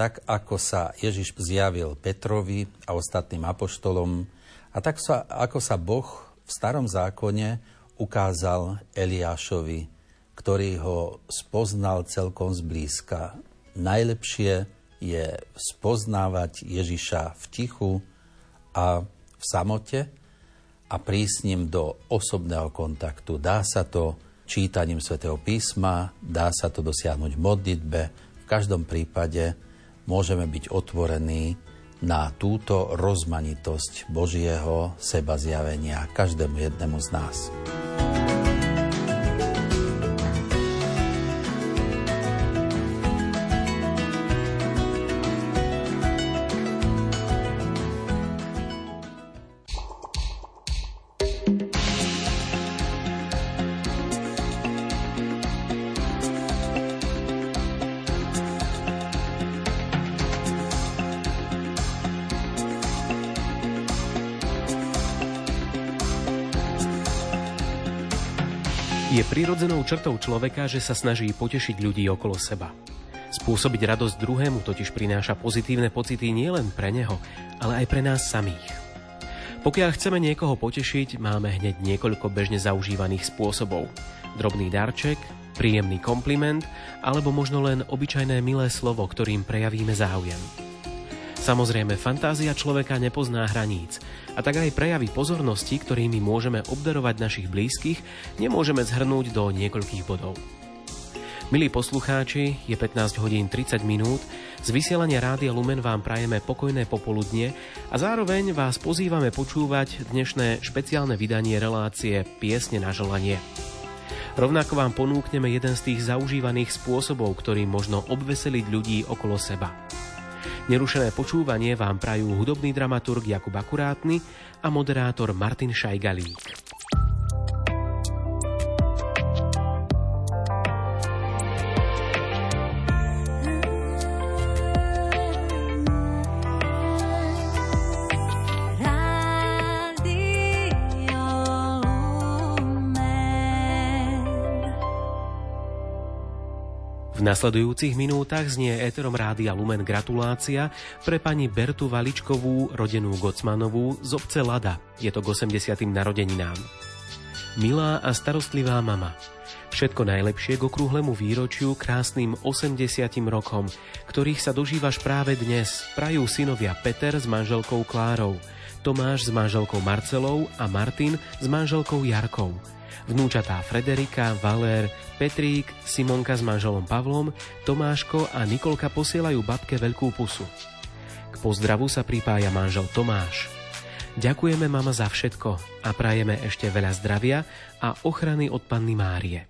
tak ako sa Ježiš zjavil Petrovi a ostatným apoštolom, a tak sa, ako sa Boh v starom zákone ukázal Eliášovi, ktorý ho spoznal celkom zblízka. Najlepšie je spoznávať Ježiša v tichu a v samote a prísť s ním do osobného kontaktu. Dá sa to čítaním svätého písma, dá sa to dosiahnuť v modlitbe. V každom prípade môžeme byť otvorení na túto rozmanitosť Božieho seba zjavenia každému jednému z nás. Je prirodzenou črtou človeka, že sa snaží potešiť ľudí okolo seba. Spôsobiť radosť druhému totiž prináša pozitívne pocity nielen pre neho, ale aj pre nás samých. Pokiaľ chceme niekoho potešiť, máme hneď niekoľko bežne zaužívaných spôsobov. Drobný darček, príjemný kompliment alebo možno len obyčajné milé slovo, ktorým prejavíme záujem. Samozrejme, fantázia človeka nepozná hraníc a tak aj prejavy pozornosti, ktorými môžeme obdarovať našich blízkych, nemôžeme zhrnúť do niekoľkých bodov. Milí poslucháči, je 15 hodín 30 minút, z vysielania Rádia Lumen vám prajeme pokojné popoludne a zároveň vás pozývame počúvať dnešné špeciálne vydanie relácie Piesne na želanie. Rovnako vám ponúkneme jeden z tých zaužívaných spôsobov, ktorým možno obveseliť ľudí okolo seba. Nerušené počúvanie vám prajú hudobný dramaturg Jakub Akurátny a moderátor Martin Šajgalík. V nasledujúcich minútach znie éterom Rádia Lumen gratulácia pre pani Bertu Valičkovú, rodenú Gocmanovú z obce Lada. Je to k 80. narodeninám. Milá a starostlivá mama, Všetko najlepšie k okrúhlemu výročiu krásnym 80 rokom, ktorých sa dožívaš práve dnes, prajú synovia Peter s manželkou Klárou, Tomáš s manželkou Marcelou a Martin s manželkou Jarkou. Vnúčatá Frederika, Valér, Petrík, Simonka s manželom Pavlom, Tomáško a Nikolka posielajú babke veľkú pusu. K pozdravu sa pripája manžel Tomáš. Ďakujeme mama za všetko a prajeme ešte veľa zdravia a ochrany od Panny Márie.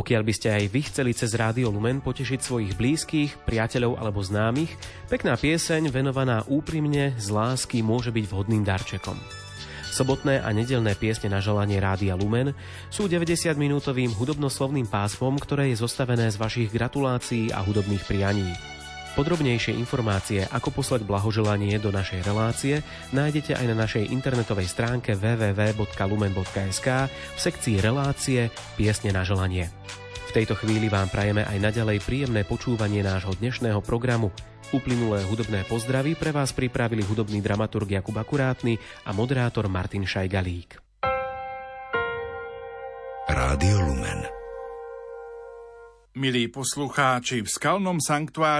Pokiaľ by ste aj vy chceli cez Rádio Lumen potešiť svojich blízkych, priateľov alebo známych, pekná pieseň venovaná úprimne z lásky môže byť vhodným darčekom. Sobotné a nedelné piesne na želanie Rádia Lumen sú 90-minútovým hudobnoslovným pásmom, ktoré je zostavené z vašich gratulácií a hudobných prianí. Podrobnejšie informácie, ako poslať blahoželanie do našej relácie, nájdete aj na našej internetovej stránke www.lumen.sk v sekcii Relácie Piesne na želanie. V tejto chvíli vám prajeme aj naďalej príjemné počúvanie nášho dnešného programu. Uplynulé hudobné pozdravy pre vás pripravili hudobný dramaturg Jakub Akurátny a moderátor Martin Šajgalík. Rádio Lumen Milí poslucháči, v skalnom sanktuári